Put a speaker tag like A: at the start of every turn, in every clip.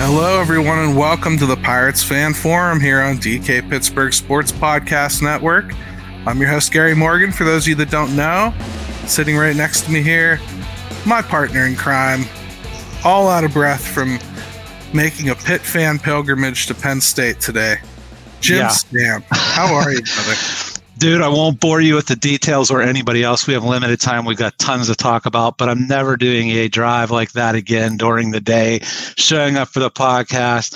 A: Hello, everyone, and welcome to the Pirates Fan Forum here on DK Pittsburgh Sports Podcast Network. I'm your host, Gary Morgan. For those of you that don't know, sitting right next to me here, my partner in crime, all out of breath from making a Pitt fan pilgrimage to Penn State today. Jim
B: Yeah.
A: Stamm, how are you, brother?
B: Dude, I won't bore you with the details or anybody else. We have limited time. We've got tons to talk about, but I'm never doing a drive like that again during the day, showing up for the podcast.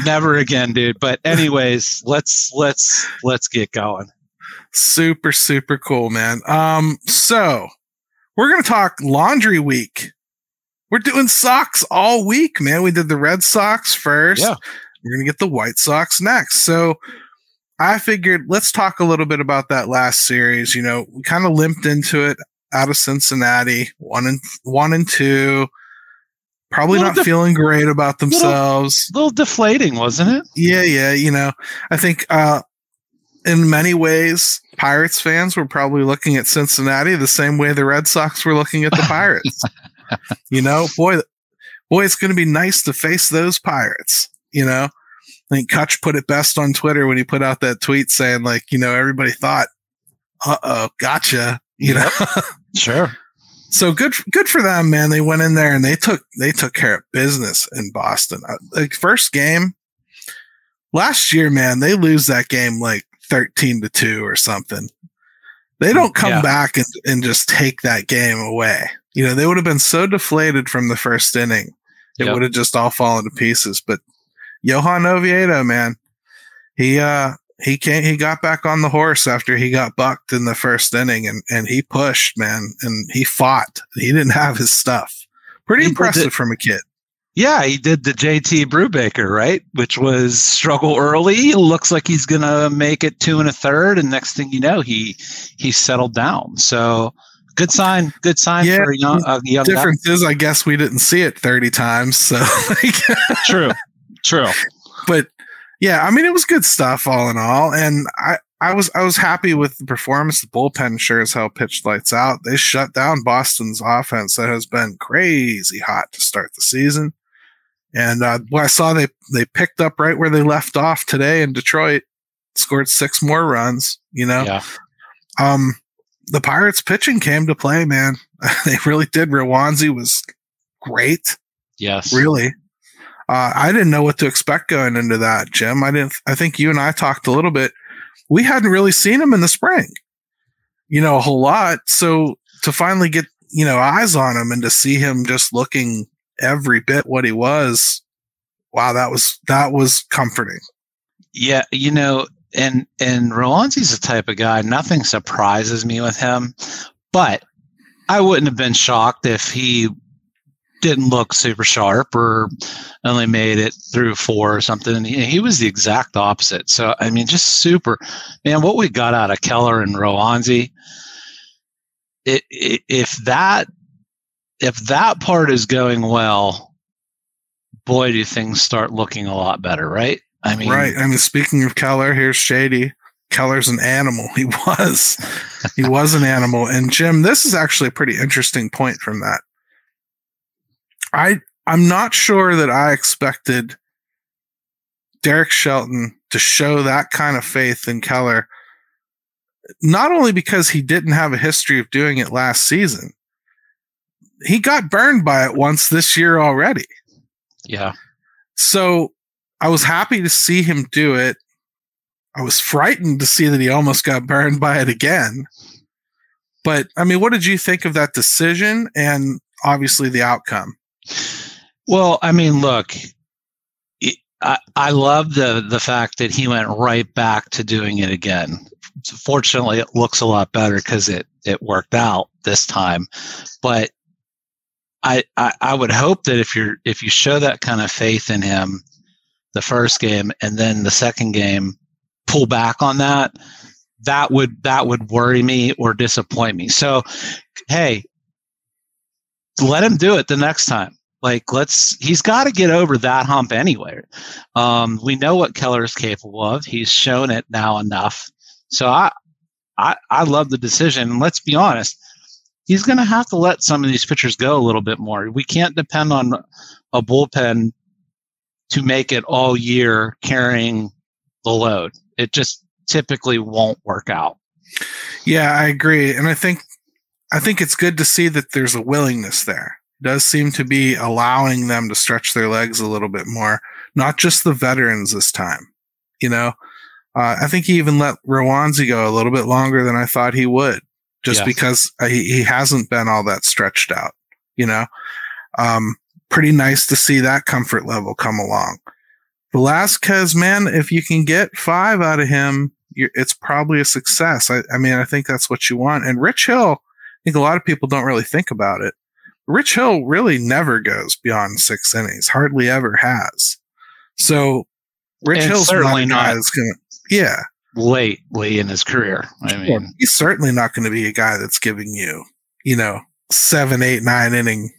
B: never again, dude. But anyways, let's let's let's get going.
A: Super, super cool, man. Um, so we're gonna talk laundry week. We're doing socks all week, man. We did the Red Sox first.
B: Yeah.
A: We're gonna get the White Sox next. So I figured let's talk a little bit about that last series. You know, we kind of limped into it out of Cincinnati, one and one and two. Probably not
B: def-
A: feeling great about themselves.
B: A little deflating, wasn't it?
A: Yeah, yeah, you know, I think uh in many ways Pirates fans were probably looking at Cincinnati the same way the Red Sox were looking at the Pirates. you know, boy boy it's going to be nice to face those Pirates, you know. I think Kutch put it best on Twitter when he put out that tweet saying like, you know, everybody thought, "Uh-oh, gotcha." You know.
B: Sure.
A: So good, good for them, man. They went in there and they took they took care of business in Boston. Uh, Like first game last year, man, they lose that game like thirteen to two or something. They don't come
B: Yeah.
A: back and, and just take that game away. You know, they would have been so deflated from the first inning, it
B: Yep.
A: would have just all fallen to pieces. But Johan Oviedo, man, he uh he came he got back on the horse after he got bucked in the first inning and and he pushed man and he fought he didn't have his stuff pretty
B: He
A: impressive
B: it.
A: from a kid
B: Yeah, he did the JT Brubaker, right? Which was struggle early. Looks like he's gonna make it two and a third, and next thing you know, he he settled down. So good sign. Good sign
A: Yeah,
B: for a young, a young guy.
A: difference is i guess we didn't see it 30 times so like,
B: True. True.
A: but yeah i mean it was good stuff all in all and i I was I was happy with the performance. The bullpen sure as hell pitched lights out. They shut down Boston's offense that has been crazy hot to start the season. And uh, well, I saw they they picked up right where they left off today in Detroit, scored six more runs. You know,
B: Yeah.
A: um, the Pirates pitching came to play, man. they really did. Roansy was great,
B: Yes.
A: really. Uh, I didn't know what to expect going into that, Jim. I didn't. I think you and I talked a little bit. We hadn't really seen him in the spring, you know, a whole lot. So to finally get you know eyes on him and to see him just looking every bit what he was, wow, that was that was comforting.
B: Yeah. You know, and and Roansy's the type of guy. Nothing surprises me with him, but I wouldn't have been shocked if he didn't look super sharp or only made it through four or something. He, he was the exact opposite. So I mean, just super. Man, what we got out of Keller and Roansy, if that if that part is going well, boy, do things start looking a lot better, right? I mean,
A: right. I mean, speaking of Keller, here's Shady. Keller's an animal. He was. he was an animal. And Jim, this is actually a pretty interesting point from that. I I'm not sure that I expected Derek Shelton to show that kind of faith in Keller. Not only because he didn't have a history of doing it last season, he got burned by it once this year already.
B: Yeah.
A: So I was happy to see him do it. I was frightened to see that he almost got burned by it again. But I mean, what did you think of that decision and obviously the outcome?
B: Well, I mean, look, I, I love the the fact that he went right back to doing it again. Fortunately, it looks a lot better because it it worked out this time. But I, I I would hope that if you're if you show that kind of faith in him, the first game and then the second game, pull back on that. That would that would worry me or disappoint me. So, hey, let him do it the next time. Like let's he's got to get over that hump anyway. Um, we know what Keller is capable of. He's shown it now enough. So I I I love the decision. And let's be honest, he's going to have to let some of these pitchers go a little bit more. We can't depend on a bullpen to make it all year carrying the load. It just typically won't work out.
A: Yeah, I agree. And I think I think it's good to see that there's a willingness there. Does seem to be allowing them to stretch their legs a little bit more, not just the veterans this time. You know, uh, I think he even let Roansy go a little bit longer than I thought he would, just because uh, he, he hasn't been all that stretched out. You know, um, pretty nice to see that comfort level come along. Velasquez, man, if you can get five out of him, it's probably a success. I, I mean, I think that's what you want. And Rich Hill, I think a lot of people don't really think about it. Rich Hill really never goes beyond six innings, hardly ever has. So Rich and Hill's certainly not, not gonna, yeah,
B: lately in his career. I mean,
A: he's certainly not going to be a guy that's giving you, you know, seven, eight, nine inning,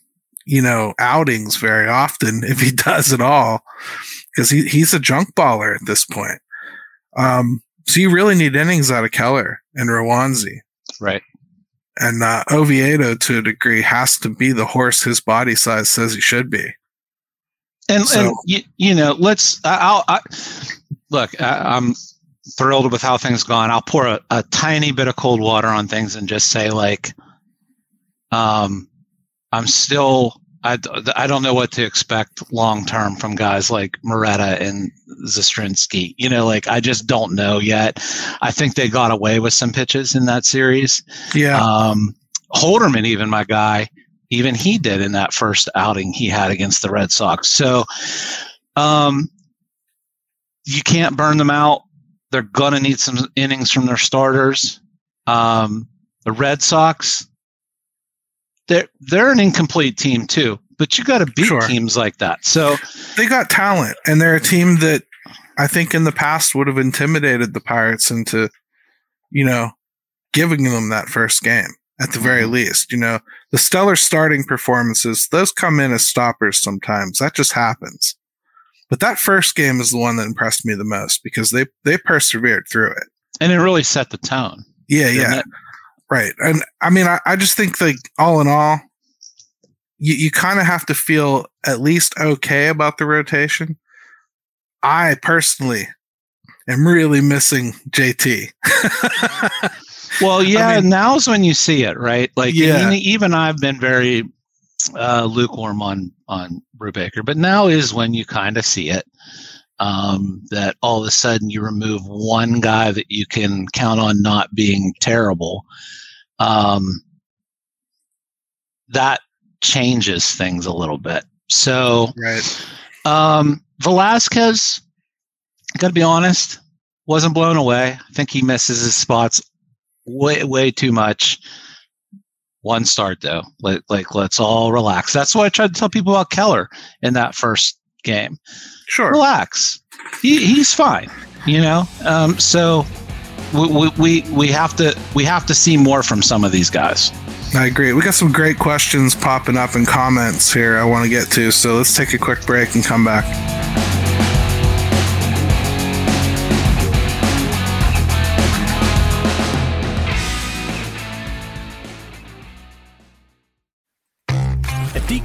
A: you know, outings very often if he does at all, because he, he's a junk baller at this point. Um, so you really need innings out of Keller and Roansy.
B: Right.
A: And uh, Oviedo, to a degree, has to be the horse his body size says he should be.
B: And, so, and you, you know, let's, I'll, I, look, I, am thrilled with how things gone. I'll pour a, a tiny bit of cold water on things and just say, like, um, I'm still I, I don't know what to expect long term from guys like Moreta and Zastryzny. You know, like I just don't know yet. I think they got away with some pitches in that series.
A: Yeah.
B: Um, Holderman, even my guy, even he did in that first outing he had against the Red Sox. So, um, you can't burn them out. They're gonna need some innings from their starters. Um, the Red Sox, they're they're an incomplete team too. But you got to beat sure. teams like that. So
A: they got talent, and they're a team that I think in the past would have intimidated the Pirates into, you know, giving them that first game at the very mm-hmm. least. You know, the stellar starting performances, those come in as stoppers sometimes. That just happens. But that first game is the one that impressed me the most because they they persevered through it.
B: And it really set the tone.
A: Yeah, yeah. It? Right. And I mean, I, I just think like all in all, you, you kind of have to feel at least okay about the rotation. I personally am really missing JT.
B: well, yeah, I mean, now's when you see it, right? Like, yeah. even I've been very uh, lukewarm on on Brubaker, but now is when you kind of see it. Um, that all of a sudden you remove one guy that you can count on not being terrible, um, that changes things a little bit. So,
A: right.
B: Um, Velasquez, got to be honest, wasn't blown away. I think he misses his spots way, way too much. One start though, like, like let's all relax. That's why I tried to tell people about Keller in that first game.
A: Sure,
B: relax. He, he's fine, you know. Um, so we, we we have to we have to see more from some of these guys.
A: I agree. We got some great questions popping up in comments here I want to get to. So let's take a quick break and come back.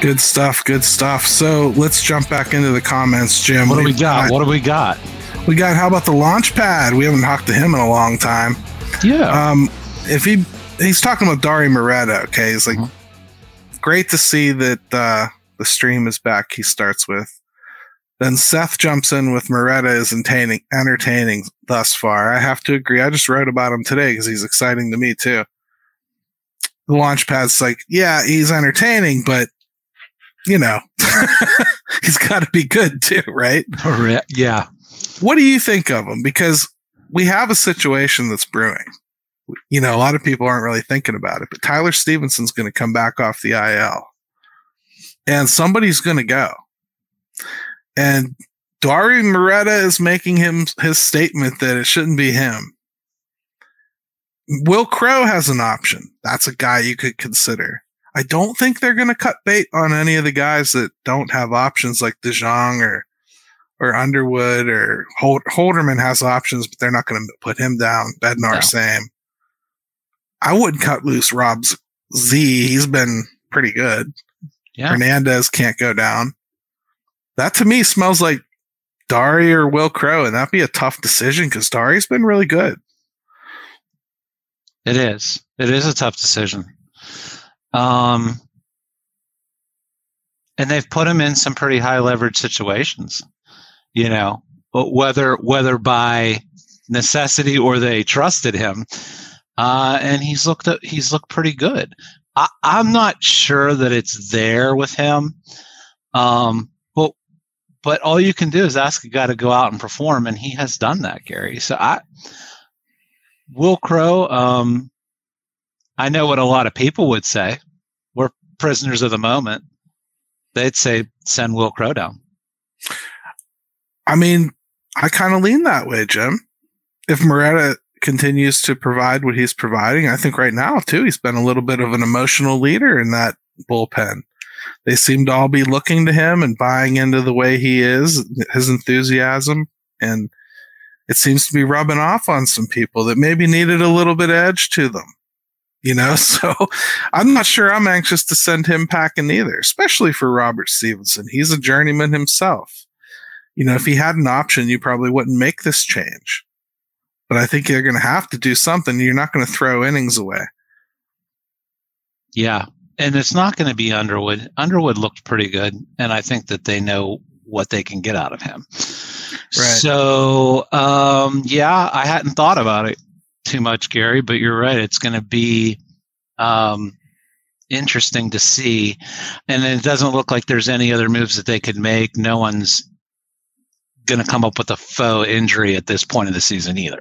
A: Good stuff. Good stuff. So let's jump back into the comments, Jim.
B: What do we got? What do we got?
A: We got. How about the launch pad? We haven't talked to him in a long time.
B: Yeah.
A: Um, if he he's talking about Dauri Moreta. Okay, he's like, mm-hmm. great to see that uh, the stream is back. He starts with. Then Seth jumps in with Moreta is entertaining, entertaining thus far. I have to agree. I just wrote about him today because he's exciting to me too. The launch pad's like, yeah, he's entertaining, but you know, he's got to be good too, right?
B: Oh, yeah.
A: What do you think of him? Because we have a situation that's brewing. You know, a lot of people aren't really thinking about it, but Tyler Stevenson's going to come back off the IL and somebody's going to go. And Dauri Moreta is making him his statement that it shouldn't be him. Wil Crowe has an option. That's a guy you could consider. I don't think they're going to cut bait on any of the guys that don't have options like DeJong or or Underwood or Hold, Holderman has options, but they're not going to put him down. Bednar no. same. I wouldn't cut loose Rob's Z. He's been pretty good. Yeah. Hernandez can't go down. That to me smells like Dauri or Wil Crowe, and that'd be a tough decision because Dauri's been really good.
B: It is. It is a tough decision. Um, and they've put him in some pretty high leverage situations. You know, whether whether by necessity or they trusted him, uh, and he's looked he's looked pretty good. I, am not sure that it's there with him. Um, but but all you can do is ask a guy to go out and perform, and he has done that, Gary. So I Wil Crowe, um, I know what a lot of people would say. We're prisoners of the moment. They'd say, send Wil Crowe down.
A: I mean, I kind of lean that way, Jim. If Moreta continues to provide what he's providing, I think right now, too, he's been a little bit of an emotional leader in that bullpen. They seem to all be looking to him and buying into the way he is, his enthusiasm. And it seems to be rubbing off on some people that maybe needed a little bit of edge to them. You know, so I'm not sure I'm anxious to send him packing either, especially for Robert Stephenson He's a journeyman himself. You know, if he had an option, you probably wouldn't make this change. But I think you're going to have to do something. You're not going to throw innings away.
B: Yeah. And it's not going to be Underwood. Underwood looked pretty good. And I think that they know what they can get out of him. Right. So, um, yeah, I hadn't thought about it too much, Gary, but you're right. It's going to be um, interesting to see. And it doesn't look like there's any other moves that they could make. No one's going to come up with a faux injury at this point of the season either.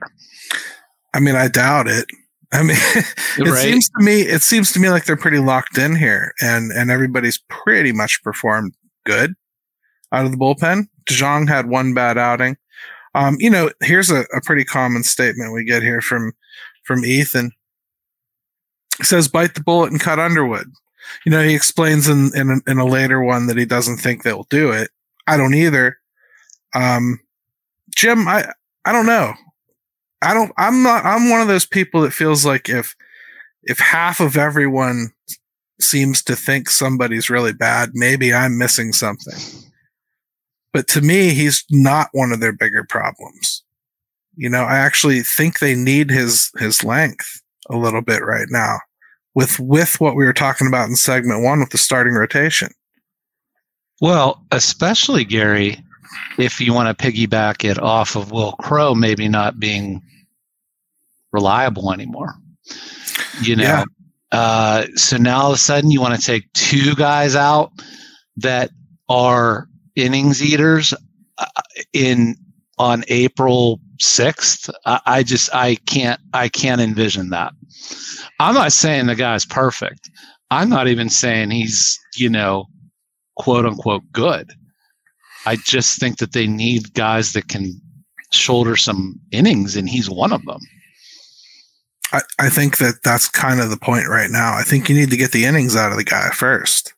A: I mean, I doubt it. I mean, it right. seems to me it seems to me like they're pretty locked in here, and and everybody's pretty much performed good out of the bullpen. DeJong had one bad outing. Um, you know, here's a, a pretty common statement we get here from from Ethan. He says, "Bite the bullet and cut Underwood." You know, he explains in in in a later one that he doesn't think they'll do it. I don't either. Um, Jim, I I don't know. I don't. I'm not. I'm one of those people that feels like if if half of everyone seems to think somebody's really bad, maybe I'm missing something. But to me, he's not one of their bigger problems. You know, I actually think they need his his length a little bit right now with with what we were talking about in segment 1 with the starting rotation.
B: Well, especially Gary, if you want to piggyback it off of Wil Crowe, maybe not being reliable anymore. You know, yeah. uh, so now all of a sudden you want to take two guys out that are innings eaters uh, in on April 6th. I, I just I can't I can't envision that. I'm not saying the guy's perfect. I'm not even saying he's, you know, quote unquote good. I just think that they need guys that can shoulder some innings, and he's one of them.
A: I, I think that that's kind of the point right now. I think you need to get the innings out of the guy first.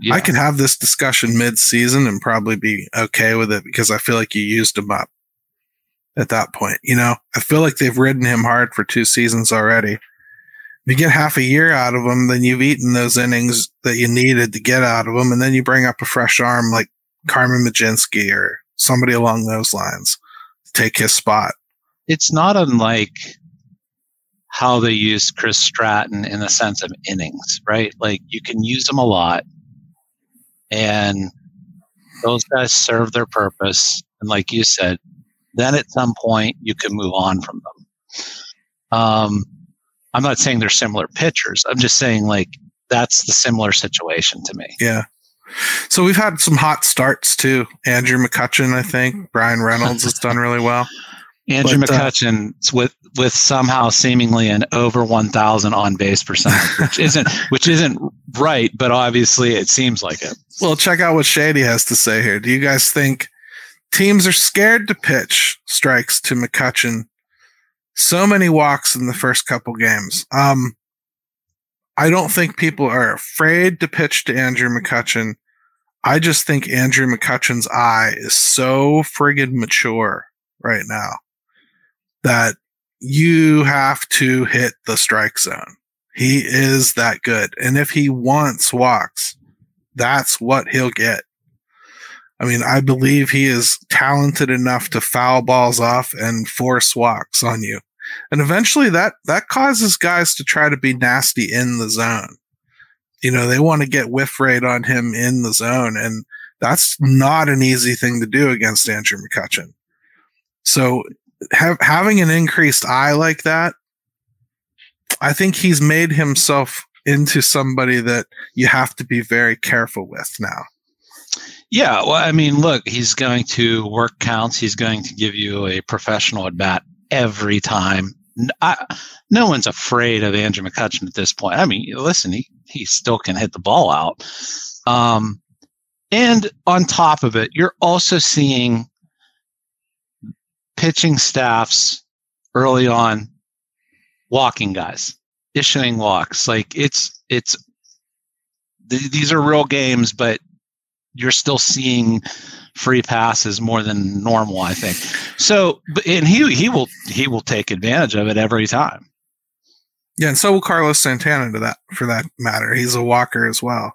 A: Yeah. I could have this discussion mid season and probably be okay with it because I feel like you used him up at that point. You know, I feel like they've ridden him hard for two seasons already. If you get half a year out of him, then you've eaten those innings that you needed to get out of him. And then you bring up a fresh arm like Carmen Mlodzinski or somebody along those lines to take his spot.
B: It's not unlike how they used Chris Stratton in the sense of innings, right? Like you can use them a lot and those guys serve their purpose. And like you said, then at some point you can move on from them. Um, I'm not saying they're similar pitchers. I'm just saying like that's the similar situation to me.
A: Yeah. So we've had some hot starts too. Andrew McCutchen, I think. Bryan Reynolds has done really well.
B: Andrew but, McCutchen uh, with with somehow seemingly an over 1,000 on base percentage, which isn't which isn't right, but obviously it seems like it.
A: Well, check out what Shady has to say here. Do you guys think teams are scared to pitch strikes to McCutchen? So many walks in the first couple games. Um, I don't think people are afraid to pitch to Andrew McCutchen. I just think Andrew McCutchen's eye is so friggin' mature right now that you have to hit the strike zone. He is that good. And if he wants walks, that's what he'll get. I mean, I believe he is talented enough to foul balls off and force walks on you. And eventually that, that causes guys to try to be nasty in the zone. You know, they want to get whiff rate on him in the zone. And that's not an easy thing to do against Andrew McCutchen. So having an increased eye like that, I think he's made himself into somebody that you have to be very careful with now.
B: Yeah, well, I mean, look, he's going to work counts. He's going to give you a professional at bat every time. I, no one's afraid of Andrew McCutchen at this point. I mean, listen, he, he still can hit the ball out. Um, and on top of it, you're also seeing pitching staffs early on walking guys, issuing walks. Like it's it's th- these are real games, but you're still seeing free passes more than normal, I think. So, and he he will he will take advantage of it every time.
A: Yeah, and so will Carlos Santana to that for that matter. He's a walker as well.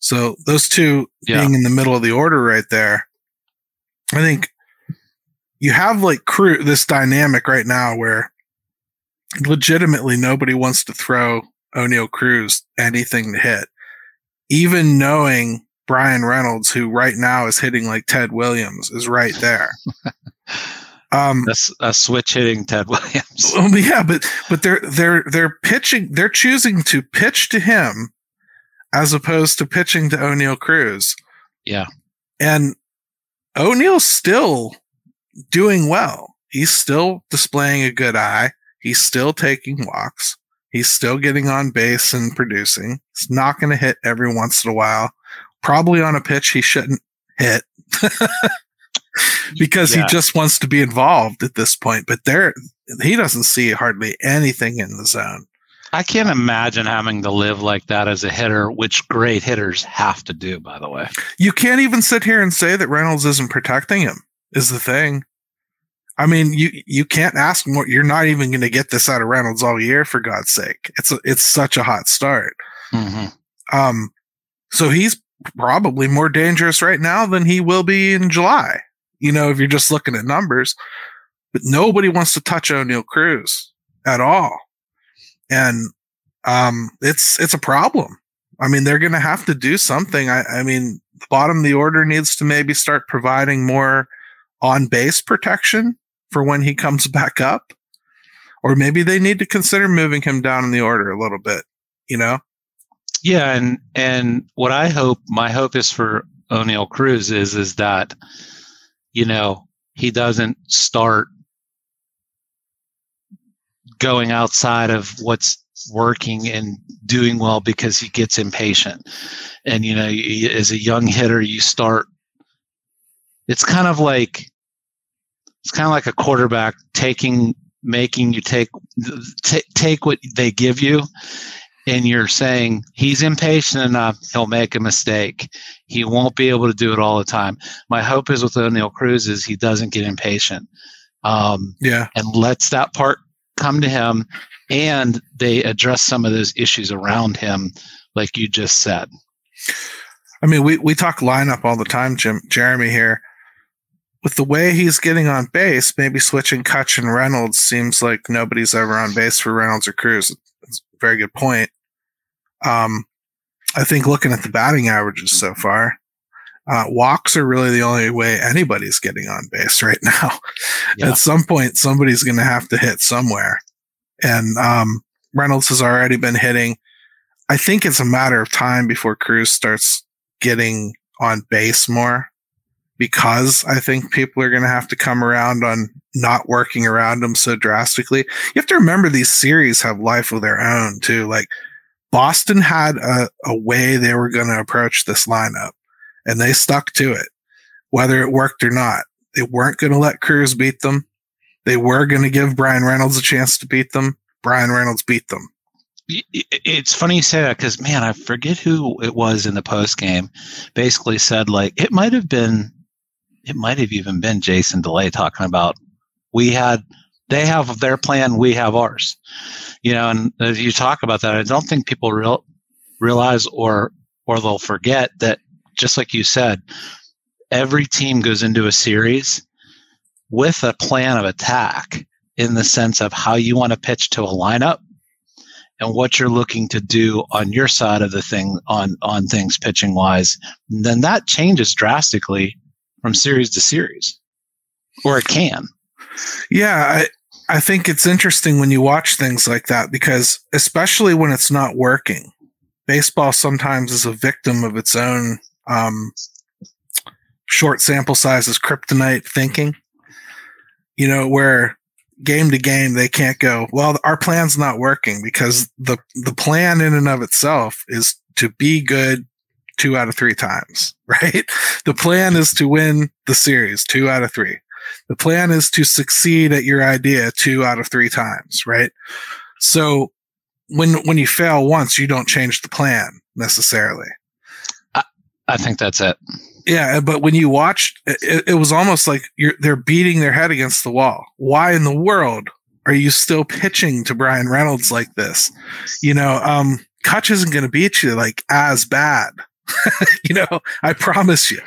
A: So those two yeah. being in the middle of the order right there, I think you have like crew this dynamic right now where legitimately nobody wants to throw Oneil Cruz anything to hit, even knowing Bryan Reynolds, who right now is hitting like Ted Williams, is right there.
B: Um, a, a switch hitting Ted Williams.
A: Well, yeah, but but they're they're they're pitching. They're choosing to pitch to him as opposed to pitching to Oneil Cruz.
B: Yeah,
A: and Oneil still doing well. He's still displaying a good eye. He's still taking walks. He's still getting on base and producing. He's not going to hit every once in a while. Probably on a pitch he shouldn't hit because yeah. he just wants to be involved at this point. But there, he doesn't see hardly anything in the zone.
B: I can't imagine having to live like that as a hitter, which great hitters have to do, by the way.
A: You can't even sit here and say that Reynolds isn't protecting him, is the thing. I mean, you you can't ask more. You're not even going to get this out of Reynolds all year, for God's sake. It's a, it's such a hot start. Mm-hmm. Um, so he's probably more dangerous right now than he will be in July. You know, if you're just looking at numbers, but nobody wants to touch Oneil Cruz at all, and um, it's it's a problem. I mean, they're going to have to do something. I, I mean, the bottom of the order needs to maybe start providing more on base protection for when he comes back up. Or maybe they need to consider moving him down in the order a little bit, you know?
B: Yeah, and and what I hope, my hope is for Oneil Cruz is is that, you know, he doesn't start going outside of what's working and doing well because he gets impatient. And you know, as a young hitter, you start. It's kind of like it's kind of like a quarterback taking making you take t- take what they give you and you're saying he's impatient enough he'll make a mistake. He won't be able to do it all the time. My hope is with oneil cruz is he doesn't get impatient um,
A: yeah.
B: and lets that part come to him and they address some of those issues around him like you just said.
A: I mean we, we talk lineup all the time jim jeremy here with the way he's getting on base, maybe switching Kutch and Reynolds seems like nobody's ever on base for Reynolds or Cruz. It's a very good point. Um, I think looking at the batting averages so far, uh, walks are really the only way anybody's getting on base right now. Yeah. At some point, somebody's going to have to hit somewhere. And um, Reynolds has already been hitting. I think it's a matter of time before Cruz starts getting on base more because I think people are going to have to come around on not working around them so drastically. You have to remember these series have life of their own too. Like Boston had a, a way they were going to approach this lineup and they stuck to it, whether it worked or not. They weren't going to let Cruz beat them. They were going to give Bryan Reynolds a chance to beat them. Bryan Reynolds beat them.
B: It's funny you say that because, man, I forget who it was in the post game. Basically said, like, it might have been it might have even been Jason Delay talking about we had they have their plan, we have ours. You know, and as you talk about that, I don't think people real, realize or or they'll forget that just like you said, every team goes into a series with a plan of attack in the sense of how you want to pitch to a lineup and what you're looking to do on your side of the thing on on things pitching wise then that changes drastically from series to series, or it can.
A: Yeah, I, I think it's interesting when you watch things like that because, especially when it's not working, baseball sometimes is a victim of its own um, short sample sizes, kryptonite thinking. You know, where game to game they can't go well our plan's not working because the the plan in and of itself is to be good two out of three times, right? The plan is to win the series two out of three. The plan is to succeed at your idea two out of three times, right? So when when you fail once, you don't change the plan necessarily.
B: I, I think that's it.
A: Yeah, but when you watched, it, it was almost like you're they're beating their head against the wall. Why in the world are you still pitching to Bryan Reynolds like this? You know, um, Kutch isn't going to beat you like as bad. you know, I promise you.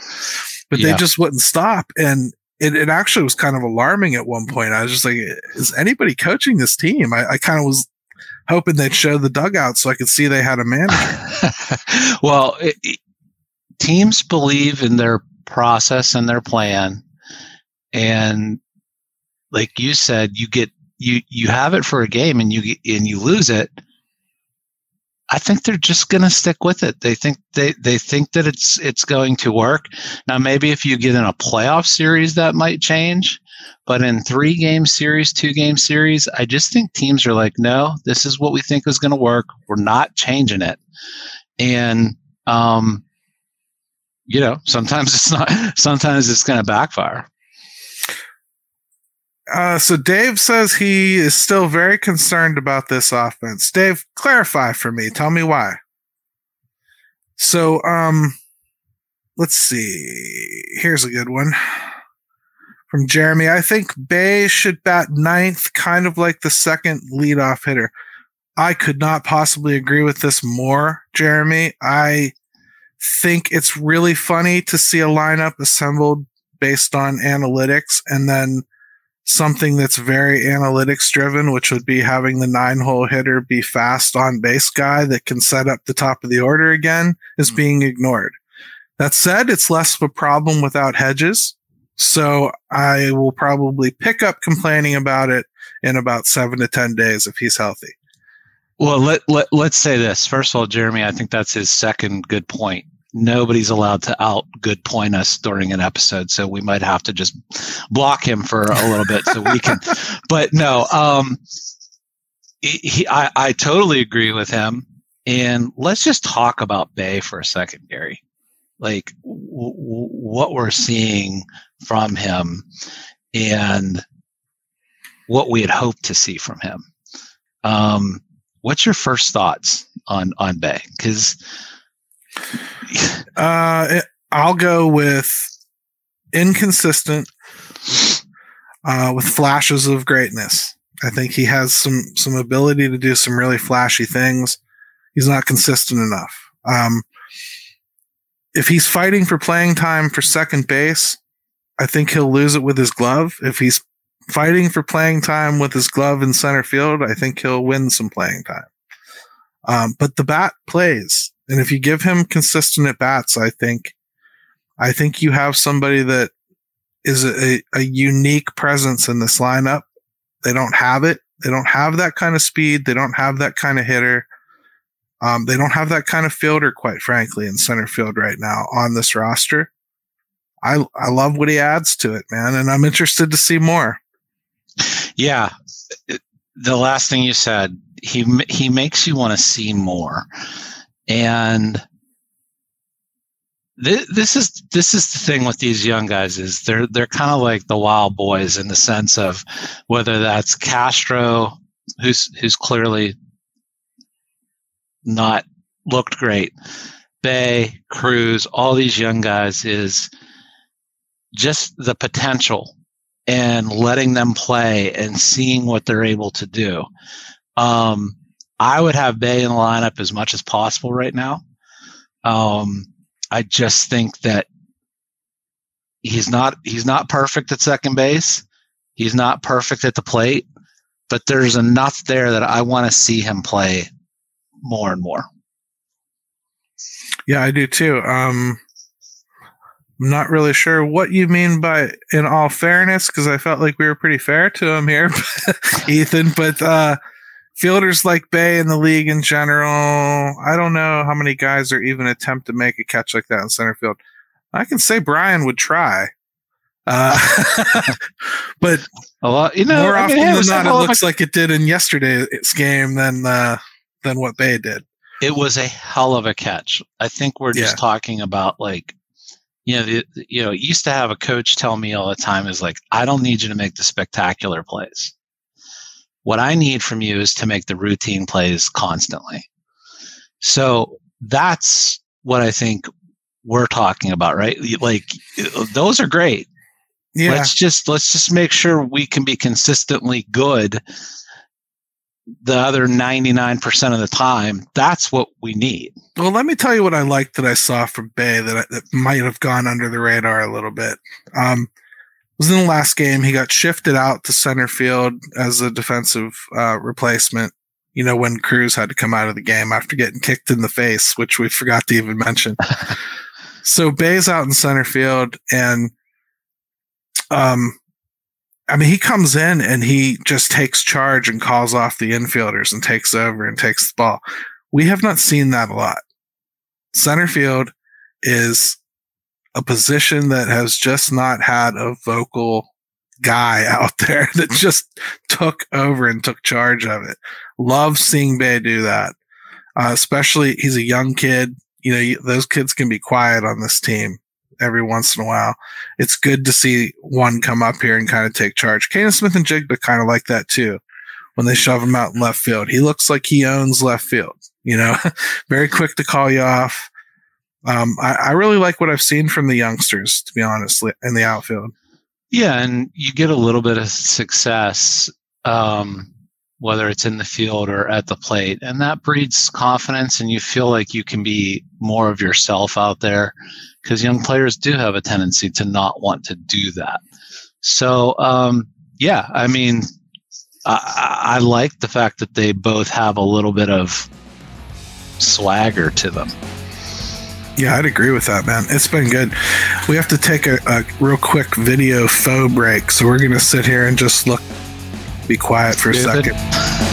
A: But yeah. they just wouldn't stop. And it, it actually was kind of alarming at one point. I was just like, is anybody coaching this team? I, I kind of was hoping they'd show the dugout so I could see they had a manager.
B: well, it, it, teams believe in their process and their plan. And like you said, you get you you have it for a game and you and you lose it I think they're just going to stick with it. They think they they think that it's it's going to work. Now maybe if you get in a playoff series that might change, but in 3 game series, 2 game series, I just think teams are like, "No, this is what we think is going to work. We're not changing it." And um you know, sometimes it's not sometimes it's going to backfire.
A: Uh, so Dave says he is still very concerned about this offense. Dave, clarify for me. Tell me why. So, um, let's see. Here's a good one from Jeremy. I think Bay should bat ninth, kind of like the second leadoff hitter. I could not possibly agree with this more, Jeremy. I think it's really funny to see a lineup assembled based on analytics and then something that's very analytics driven, which would be having the nine hole hitter be fast on base guy that can set up the top of the order again, is mm-hmm. being ignored. That said, it's less of a problem without Hedges. So I will probably pick up complaining about it in about seven to 10 days if he's healthy.
B: Well, let, let, let's say this. First of all, Jeremy, I think that's his second good point nobody's allowed to out good point us during an episode so we might have to just block him for a little bit so we can but no um he, I, I totally agree with him and let's just talk about Bay for a second gary like w- w- what we're seeing from him and what we had hoped to see from him um what's your first thoughts on on Bay? because
A: uh, I'll go with inconsistent, uh, with flashes of greatness. I think he has some some ability to do some really flashy things. He's not consistent enough. Um, if he's fighting for playing time for second base, I think he'll lose it with his glove. If he's fighting for playing time with his glove in center field, I think he'll win some playing time. Um, but the bat plays. And if you give him consistent at bats, I think, I think you have somebody that is a, a unique presence in this lineup. They don't have it. They don't have that kind of speed. They don't have that kind of hitter. Um, they don't have that kind of fielder, quite frankly, in center field right now on this roster. I I love what he adds to it, man, and I'm interested to see more.
B: Yeah, the last thing you said, he he makes you want to see more, and this, this is this is the thing with these young guys is they're they're kind of like the wild boys in the sense of whether that's Castro, who's who's clearly not looked great, Bay, Cruz, all these young guys is just the potential and letting them play and seeing what they're able to do. Um, I would have Bay in the lineup as much as possible right now. Um, I just think that he's not he's not perfect at second base. He's not perfect at the plate, but there's enough there that I want to see him play more and more.
A: Yeah, I do too. Um, I'm not really sure what you mean by in all fairness because I felt like we were pretty fair to him here, Ethan. But uh, fielders like Bay in the league in general, I don't know how many guys are even attempt to make a catch like that in center field. I can say Brian would try. Uh, but
B: a lot, you know,
A: more
B: I
A: often
B: mean,
A: than not, it
B: hell of
A: looks like it did in yesterday's game than uh, than what Bay did.
B: it was a hell of a catch. I think we're just
A: Yeah.
B: talking about like, you know, the, you know, used to have a coach tell me all the time is like, I don't need you to make the spectacular plays. What I need from you is to make the routine plays constantly. So that's what I think we're talking about, right? Like those are great.
A: Yeah,
B: Let's just let's just make sure we can be consistently good the other 99% of the time. That's what we need.
A: Well, let me tell you what I liked that I saw from Bay that, I, that might have gone under the radar a little bit. Um, was in the last game. He got shifted out to center field as a defensive uh, replacement. You know, when Cruz had to come out of the game after getting kicked in the face, which we forgot to even mention. so Bay's out in center field, and um, I mean, he comes in and he just takes charge and calls off the infielders and takes over and takes the ball. We have not seen that a lot. Center field is a position that has just not had a vocal guy out there that just took over and took charge of it. Love seeing Bay do that. Uh, especially he's a young kid. You know, you, those kids can be quiet on this team every once in a while. It's good to see one come up here and kind of take charge. Canaan Smith-Njigba kind of like that too. When they shove him out in left field, he looks like he owns left field. You know, very quick to call you off. Um, I, I really like what I've seen from the youngsters, to be honest, in the outfield.
B: Yeah, and you get a little bit of success, um, whether it's in the field or at the plate, and that breeds confidence, and you feel like you can be more of yourself out there because young players do have a tendency to not want to do that. So, um, yeah, I mean, I, I I like the fact that they both have a little bit of swagger to them.
A: Yeah, I'd agree with that, man. It's been good. We have to take a, a real quick video faux break, so we're going to sit here and just look, be quiet for a second.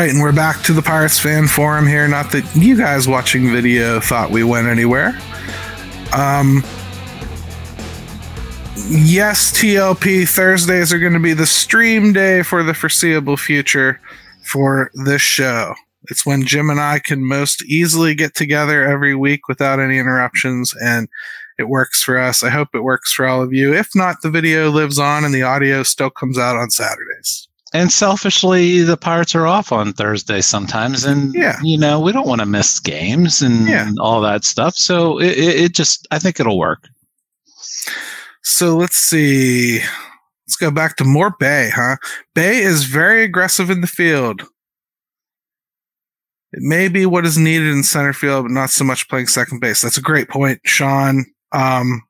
A: Right, and we're back to the Pirates fan forum here. Not that you guys watching video thought we went anywhere. Um, yes, TLP Thursdays are going to be the stream day for the foreseeable future for this show. It's when Jim and I can most easily get together every week without any interruptions, and it works for us. I hope it works for all of you. If not, the video lives on and the audio still comes out on Saturdays.
B: And selfishly, the Pirates are off on Thursday sometimes, and
A: Yeah.
B: you know we don't want to miss games and
A: Yeah.
B: all that stuff. So it, it, it just, I think it'll work.
A: So let's see. Let's go back to more Bay, huh? Bay is very aggressive in the field. It may be what is needed in center field, but not so much playing second base. That's a great point, Sean. Um,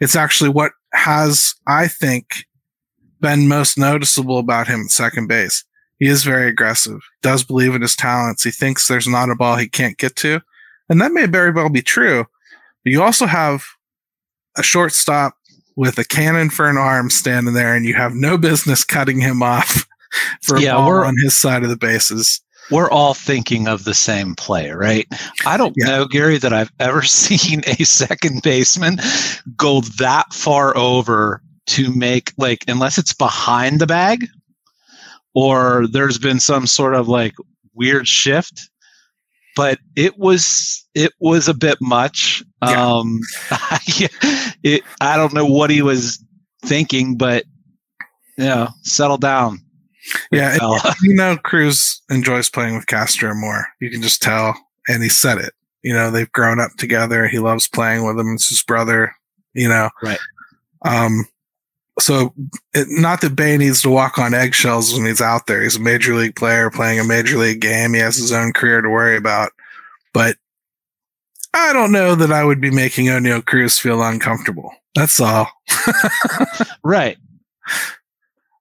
A: it's actually what has, I think, been most noticeable about him at second base. He is very aggressive, does believe in his talents. He thinks there's not a ball he can't get to. And that may very well be true. But you also have a shortstop with a cannon for an arm standing there, and you have no business cutting him off for a
B: Yeah,
A: ball
B: we're-
A: on his side of the bases.
B: we're all thinking of the same play, right? I don't
A: Yeah.
B: know, Gary, that I've ever seen a second baseman go that far over to make like unless it's behind the bag or there's been some sort of like weird shift. But it was it was a bit much.
A: Yeah.
B: Um it, I don't know what he was thinking, but you know, settle down.
A: Yeah, and you know, Cruz enjoys playing with Castro more. You can just tell, and he said it. You know, they've grown up together. He loves playing with him. It's his brother. You know,
B: Right.
A: Um, so it, not that Bae needs to walk on eggshells when he's out there. He's a major league player playing a major league game. He has his own career to worry about. But I don't know that I would be making Oneil Cruz feel uncomfortable. That's all.
B: right.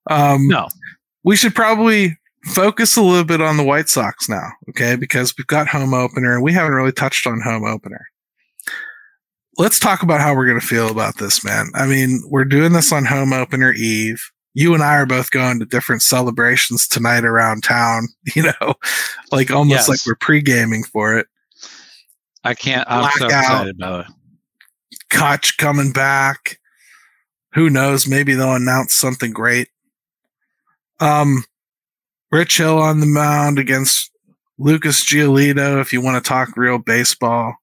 A: Um,
B: No.
A: we should probably focus a little bit on the White Sox now, okay? Because we've got home opener and we haven't really touched on home opener. Let's talk about how we're going to feel about this, man. I mean, we're doing this on home opener eve. You and I are both going to different celebrations tonight around town, you know, like almost
B: Yes.
A: like we're pre gaming for it.
B: I can't I'm so
A: Blackout.
B: excited about it.
A: Kutch coming back. Who knows? Maybe they'll announce something great. Um, Rich Hill on the mound against Lucas Giolito. If you want to talk real baseball,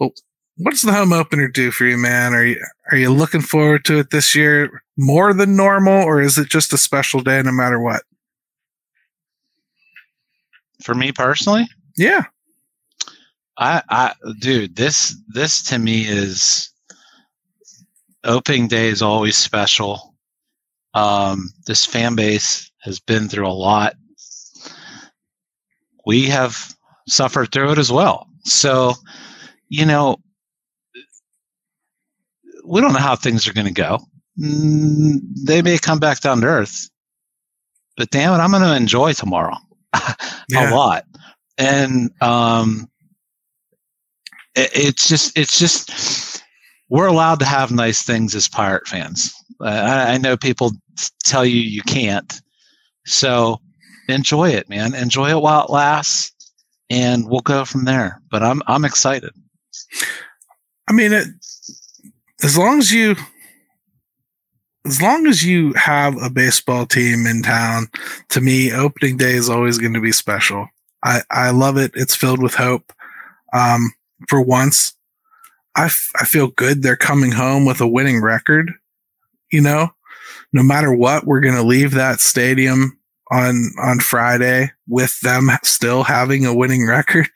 A: well, what does the home opener do for you, man? Are you are you looking forward to it this year more than normal, or is it just a special day no matter what?
B: For me personally,
A: Yeah,
B: I, I, dude, this, this to me is opening day is always special. Um, this fan base has been through a lot. We have suffered through it as well. So, you know, we don't know how things are going to go. Mm, they may come back down to earth, but damn it, I'm going to enjoy tomorrow
A: Yeah.
B: a lot. And um, it, it's just it's just we're allowed to have nice things as pirate fans. Uh, I, I know people tell you you can't, so enjoy it, man. Enjoy it while it lasts, and we'll go from there. But I'm I'm excited.
A: I mean, it, as long as you, as long as you have a baseball team in town, to me, opening day is always going to be special. I, I love it. It's filled with hope. Um, for once, I, f- I feel good. They're coming home with a winning record. You know, no matter what, we're going to leave that stadium on, on Friday with them still having a winning record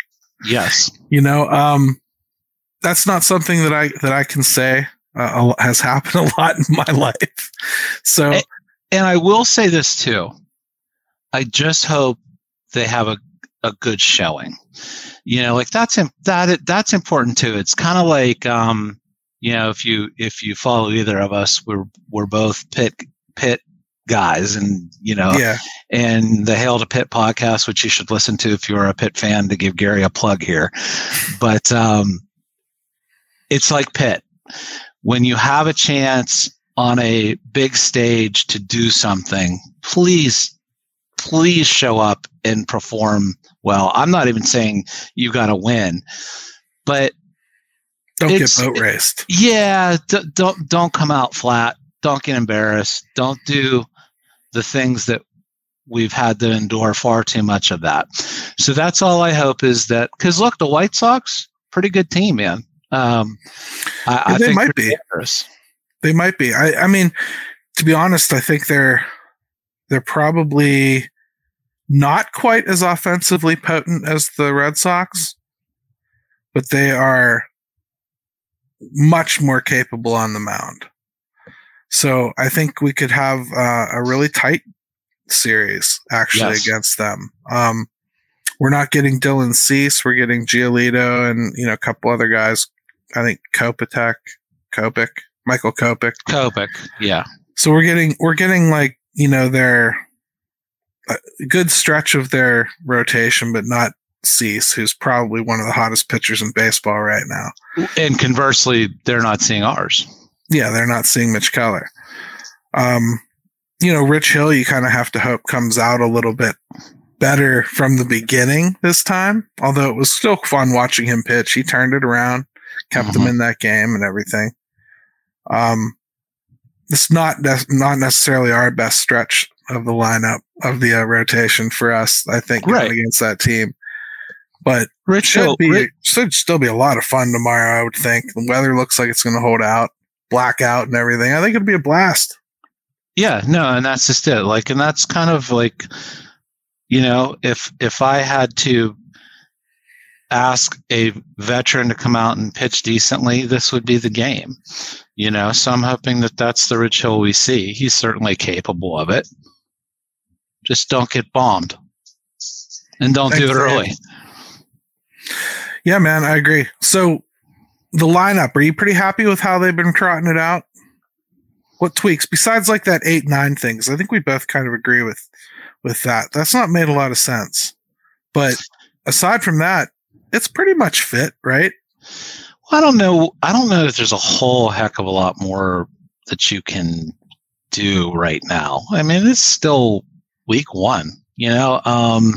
B: Yes.
A: you know um that's not something that i that i can say uh, has happened a lot in my life so
B: Eh. And I will say this too. I just hope they have a, a good showing. You know, like that's that that's important too. It's kind of like um, you know, if you if you follow either of us, we're we're both Pitt Pitt guys and you know
A: yeah
B: and the Hail to Pitt podcast, which you should listen to if you're a Pitt fan, to give Gary a plug here. But um, it's like Pitt. When you have a chance on a big stage to do something, please, please show up and perform well. I'm not even saying you got to win, but
A: don't get boat raced
B: yeah, d- don't don't come out flat. Don't get embarrassed. Don't do the things that we've had to endure far too much of that. So that's all I hope is that because look, the White Sox, pretty good team, man. Um, I, I
A: They might be.
B: dangerous.
A: they might be i i mean to be honest i think they're they're probably not quite as offensively potent as the red sox but they are much more capable on the mound so i think we could have uh, a really tight series actually
B: Yes.
A: against them um we're not getting Dylan Cease. We're getting Giolito and you know a couple other guys. I think Kopitek, Kopik. Michael Kopech.
B: Kopech, yeah.
A: So we're getting we're getting like you know their a good stretch of their rotation, but not Cease, who's probably one of the hottest pitchers in baseball right now.
B: And conversely, they're not seeing ours.
A: Yeah, they're not seeing Mitch Keller. Um, you know, Rich Hill, you kind of have to hope comes out a little bit better from the beginning this time. Although it was still fun watching him pitch. He turned it around, kept them
B: Mhm.
A: in that game and everything. Um, it's not not necessarily our best stretch of the lineup of the uh, rotation for us. I think
B: Right.
A: against that team, but
B: Rich
A: should be
B: Ri-
A: should still be a lot of fun tomorrow. I would think the weather looks like it's going to hold out, blackout and everything. I think it'd be a blast.
B: Yeah, no, and that's just it. Like, and that's kind of like, you know, if if I had to ask a veteran to come out and pitch decently, this would be the game. You know, so I'm hoping that that's the Rich Hill we see. He's certainly capable of it. Just don't get bombed, and don't do it
A: Thanks, man.
B: early.
A: Yeah, man, I agree. So the lineup, are you pretty happy with how they've been trotting it out? What tweaks besides like that eight nine things? I think we both kind of agree with with that. That's not made a lot of sense. But aside from that, it's pretty much fit, right?
B: Well, I don't know. I don't know that there's a whole heck of a lot more that you can do right now. I mean, it's still week one. You know, um,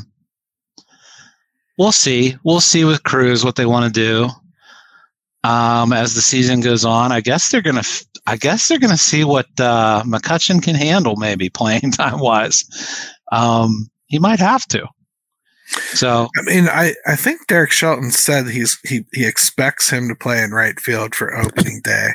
B: we'll see. We'll see with Cruz what they want to do um, as the season goes on. I guess they're gonna. I guess they're gonna see what uh, McCutchen can handle, maybe playing time wise. Um, he might have to. So
A: I mean, I, I think Derek Shelton said he's he he expects him to play in right field for opening day.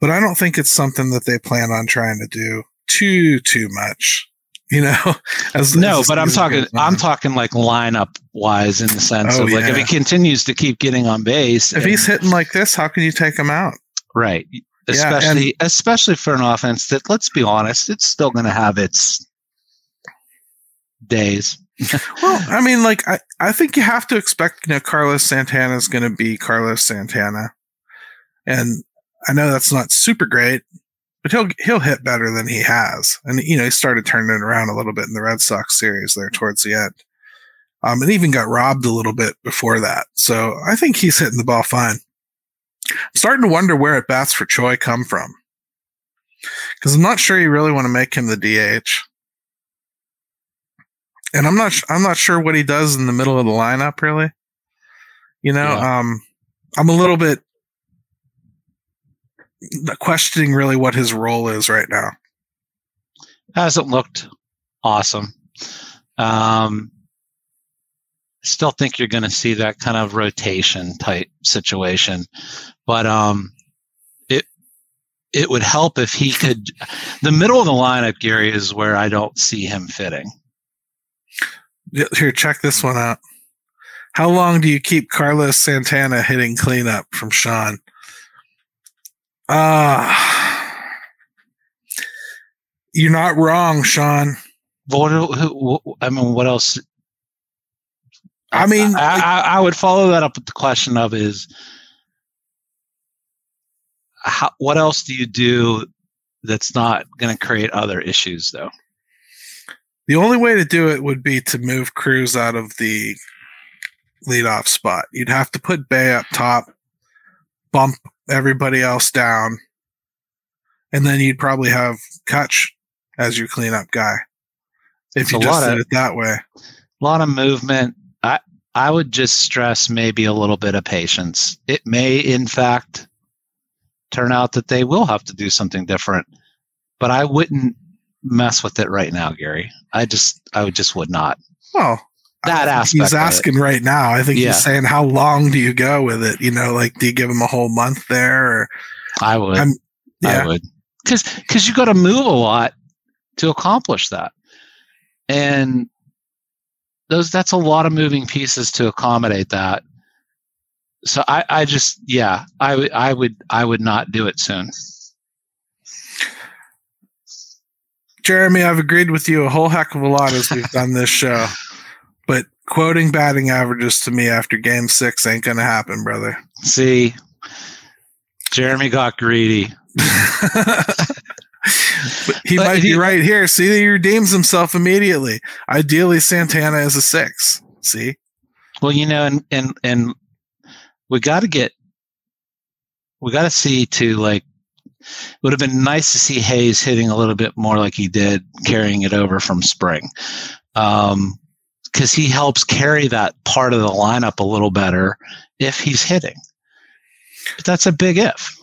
A: But I don't think it's something that they plan on trying to do too too much. You know, as
B: No,
A: as
B: but I'm talking. I'm talking like lineup wise in the sense
A: Oh,
B: of like if he continues to keep getting on base.
A: if
B: and-
A: he's hitting like this, how can you take him out?
B: right,
A: Yeah,
B: especially especially for an offense that let's be honest, it's still going to have its days.
A: Well, I mean, like I, I think you have to expect, you know, Carlos Santana is going to be Carlos Santana, and I know that's not super great, but he'll he'll hit better than he has, and you know he started turning it around a little bit in the Red Sox series there towards the end, um, and even got robbed a little bit before that. So I think he's hitting the ball fine. I'm starting to wonder where at bats for Choi come from, because I'm not sure you really want to make him the DH and I'm not I'm not sure what he does in the middle of the lineup really. You know, um I'm a little bit questioning really what his role is right now.
B: Hasn't looked awesome. Um, still think you're going to see that kind of rotation type situation, but um, it it would help if he could. The middle of the lineup, Gary, is where I don't see him fitting.
A: Here, check this one out. How long do you keep Carlos Santana hitting cleanup from Sean? Ah, you're not wrong, Sean.
B: What, I mean, what else?
A: I mean,
B: I, I, I would follow that up with the question of is how, what else do you do that's not going to create other issues though?
A: The only way to do it would be to move Cruz out of the leadoff spot. You'd have to put Bae up top, bump everybody else down, and then you'd probably have Kutch as your cleanup guy. If
B: It's
A: you just did
B: of-
A: it that way.
B: A lot of movement. I I would just stress maybe a little bit of patience. It may in fact turn out that they will have to do something different, but I wouldn't mess with it right now, Gary. I just I would just would not.
A: Well,
B: That aspect
A: he's asking right now. I think
B: Yeah.
A: he's saying, "How long do you go with it?" You know, like do you give him a whole month there? Or
B: I would.
A: I'm-
B: I
A: yeah,
B: would. Because because you got to move a lot to accomplish that, and those that's a lot of moving pieces to accommodate that. So I, I just yeah I would I would I would not do it soon.
A: Jeremy, I've agreed with you a whole heck of a lot as we've done this show, but quoting batting averages to me after Game Six ain't gonna happen, brother.
B: See, Jeremy got greedy.
A: he
B: But
A: might
B: he-
A: be right here. See, he redeems himself immediately. Ideally, Santana is a six. See,
B: Well, you know, and and and we got to get, we got to see to like. It would have been nice to see Hayes hitting a little bit more like he did, carrying it over from spring, because he helps carry that part of the lineup a little better if he's hitting. But that's a big if.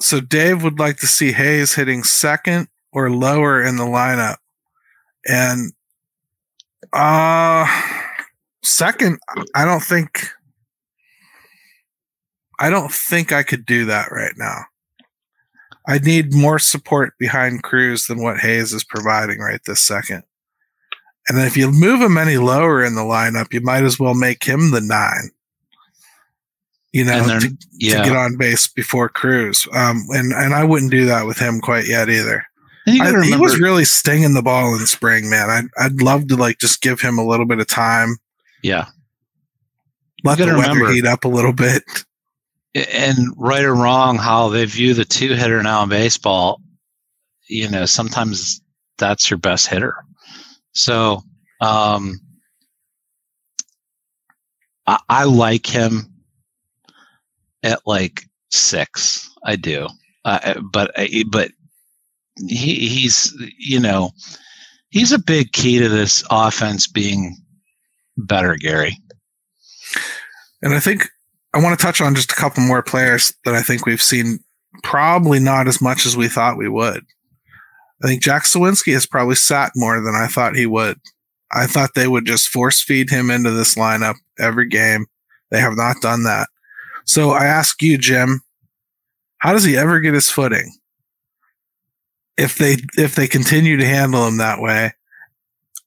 A: so Dave would like to see Hayes hitting second or lower in the lineup, and uh second. I don't think. I don't think I could do that right now. I need more support behind Cruz than what Hayes is providing right this second. And if you move him any lower in the lineup, you might as well make him the nine. You know,
B: they're-
A: to,
B: Yeah,
A: to get on base before Cruz. Um, and and I wouldn't do that with him quite yet either. I, he was really stinging the ball in spring, man. I'd I'd love to like just give him a little bit of time,
B: yeah.
A: let the
B: gotta
A: weather
B: remember-
A: heat up a little bit.
B: and right or wrong how they view the two hitter now in baseball you know sometimes that's your best hitter. So um i, I like him at like six. I do. Uh, but but he he's you know he's a big key to this offense being better gary.
A: And I think I want to touch on just a couple more players that I think we've seen probably not as much as we thought we would. I think Jack Suwinski has probably sat more than I thought he would. I thought they would just force feed him into this lineup every game. They have not done that. So I ask you, Jim, how does he ever get his footing? If they if they continue to handle him that way,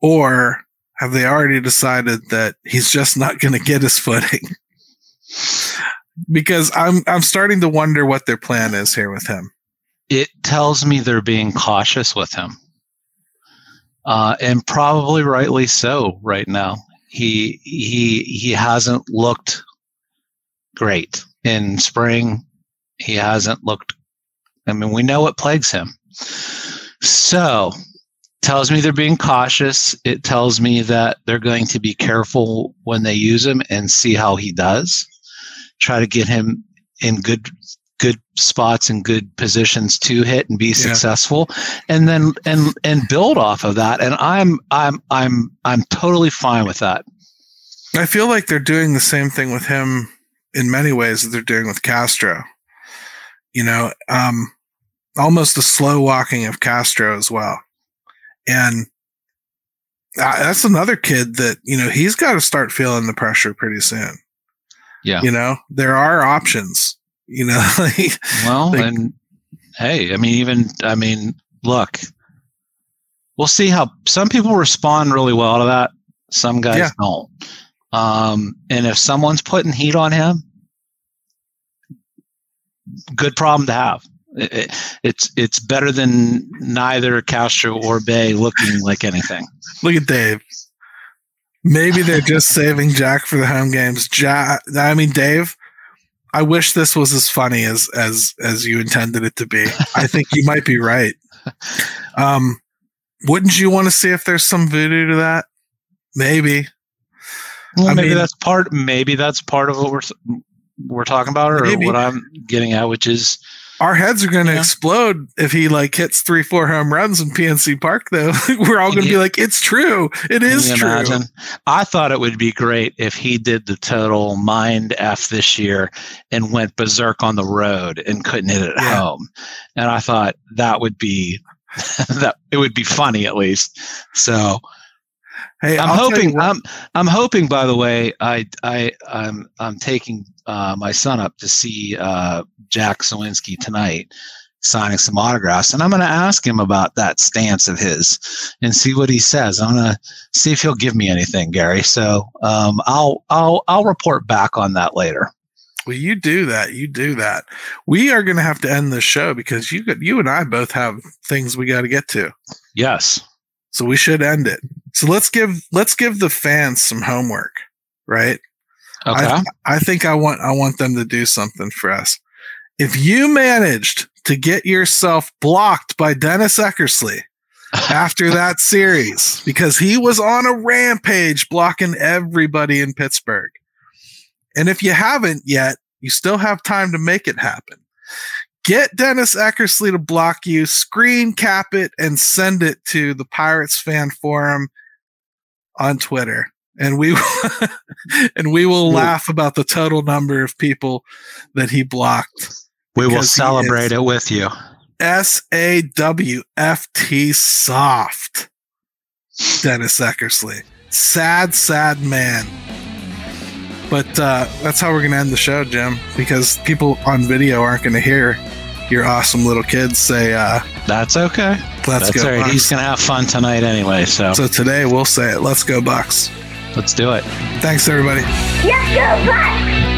A: or have they already decided that he's just not going to get his footing? because I'm I'm starting to wonder what their plan is here with him.
B: it tells me they're being cautious with him. Uh, and probably rightly so right now. He he he hasn't looked great in spring. He hasn't looked I mean, we know what plagues him. So tells me they're being cautious. It tells me that they're going to be careful when they use him and see how he does. Try to get him in good good spots and good positions to hit and be successful and then and and build off of that and i'm i'm i'm i'm totally fine with that
A: I feel like they're doing the same thing with him in many ways that they're doing with Castro. You know, um, almost the slow walking of Castro as well. And uh, that's another kid that, you know, he's got to start feeling the pressure pretty soon.
B: Yeah.
A: You know, there are options, you know,
B: well
A: Like-
B: and hey i mean even i mean look we'll see how some people respond really well to that some guys
A: Yeah.
B: don't um and if someone's putting heat on him good problem to have It- it- it's it's better than neither Castro or Bae looking like anything.
A: Look at Dave. Maybe they're just saving Jack for the home games. Jack, I mean, Dave. I wish this was as funny as as as you intended it to be. I think you might be right. Um, wouldn't you want to see if there's some voodoo to that? Maybe.
B: Well,
A: I
B: maybe
A: mean-
B: that's part. Maybe that's part of what we're we're talking about, or
A: Maybe.
B: what I'm getting at, which is
A: Our heads are going to
B: Yeah.
A: explode if he like hits three, four home runs in PNC Park. Though we're all going to be like, "It's true. It is true."
B: imagine? I thought it would be great if he did the total mind f this year and went berserk on the road and couldn't hit it at
A: Yeah.
B: home. And I thought that would be that it would be funny at least. So
A: Hey,
B: I'm
A: I'll
B: hoping. I'm I'm hoping. By the way, I I I'm I'm taking uh, my son up to see uh, Jack Suwinski tonight, signing some autographs, and I'm going to ask him about that stance of his and see what he says. I'm going to see if he'll give me anything, Gary. So um, I'll I'll I'll report back on that later.
A: Well, you do that. You do that. We are going to have to end this show because you got, you and I both have things we got to get to.
B: Yes.
A: So we should end it. So let's give let's give the fans some homework, right?
B: Okay.
A: I, I think I want I want them to do something for us. if you managed to get yourself blocked by Dennis Eckersley after that series because he was on a rampage blocking everybody in Pittsburgh. And if you haven't yet, you still have time to make it happen. Get Dennis Eckersley to block you, screen cap it, and send it to the Pirates fan forum on Twitter. And we and we will laugh about the total number of people that he blocked.
B: We will celebrate it with you.
A: S A W F T soft. Dennis Eckersley. Sad, sad man. But uh, that's how we're going to end the show, Jim, because people on video aren't going to hear your awesome little kids say, uh,
B: That's okay.
A: let's
B: That's
A: go.
B: all right.
A: Bucs.
B: He's gonna have fun tonight anyway. So,
A: so today we'll say it, let's go, Bucs.
B: let's do it.
A: Thanks, everybody.
C: Let's go Bucs!